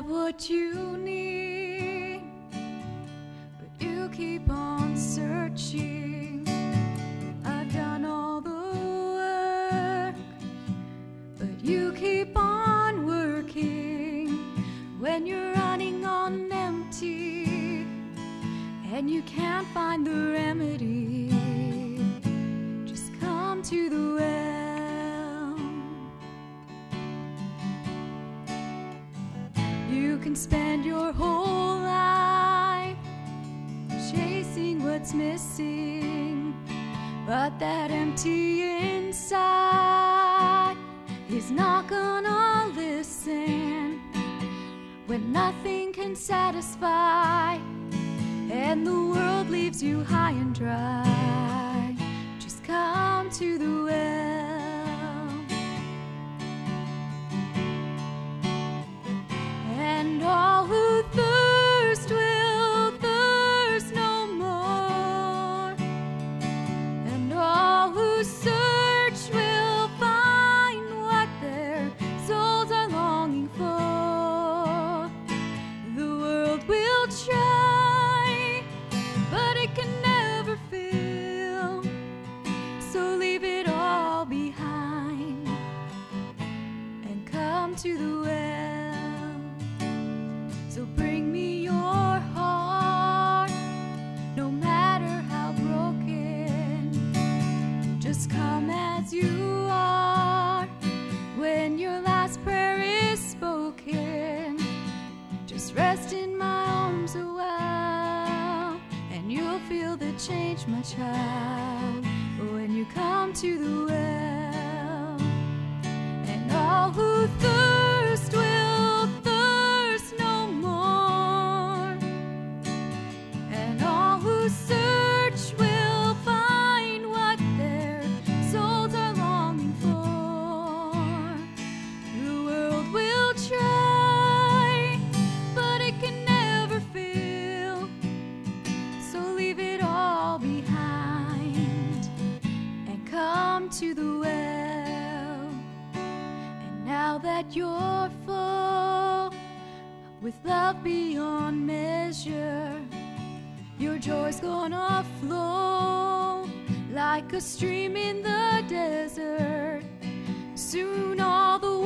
have what you need, but you keep on searching. I've done all the work, but you keep on working when you're running on empty and you can't find the can spend your whole life chasing what's missing, but that empty inside is not gonna listen when nothing can satisfy and the world leaves you high and dry. To the well. So bring me your heart, no matter how broken. Just come as you are when your last prayer is spoken. Just rest in my arms a while, and you'll feel the change, my child, when you come to the well. And all who to the well. And now that you're full with love beyond measure, your joy's gonna flow like a stream in the desert. Soon all the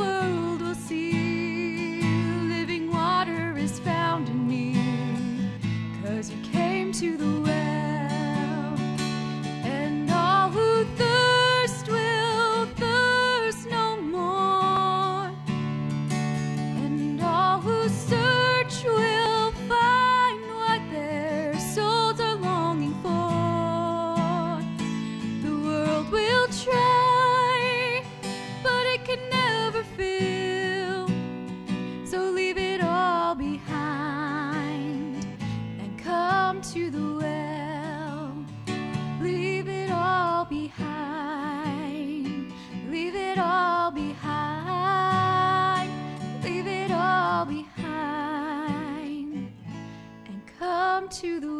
To the well. Leave it all behind. Leave it all behind. Leave it all behind. And come to the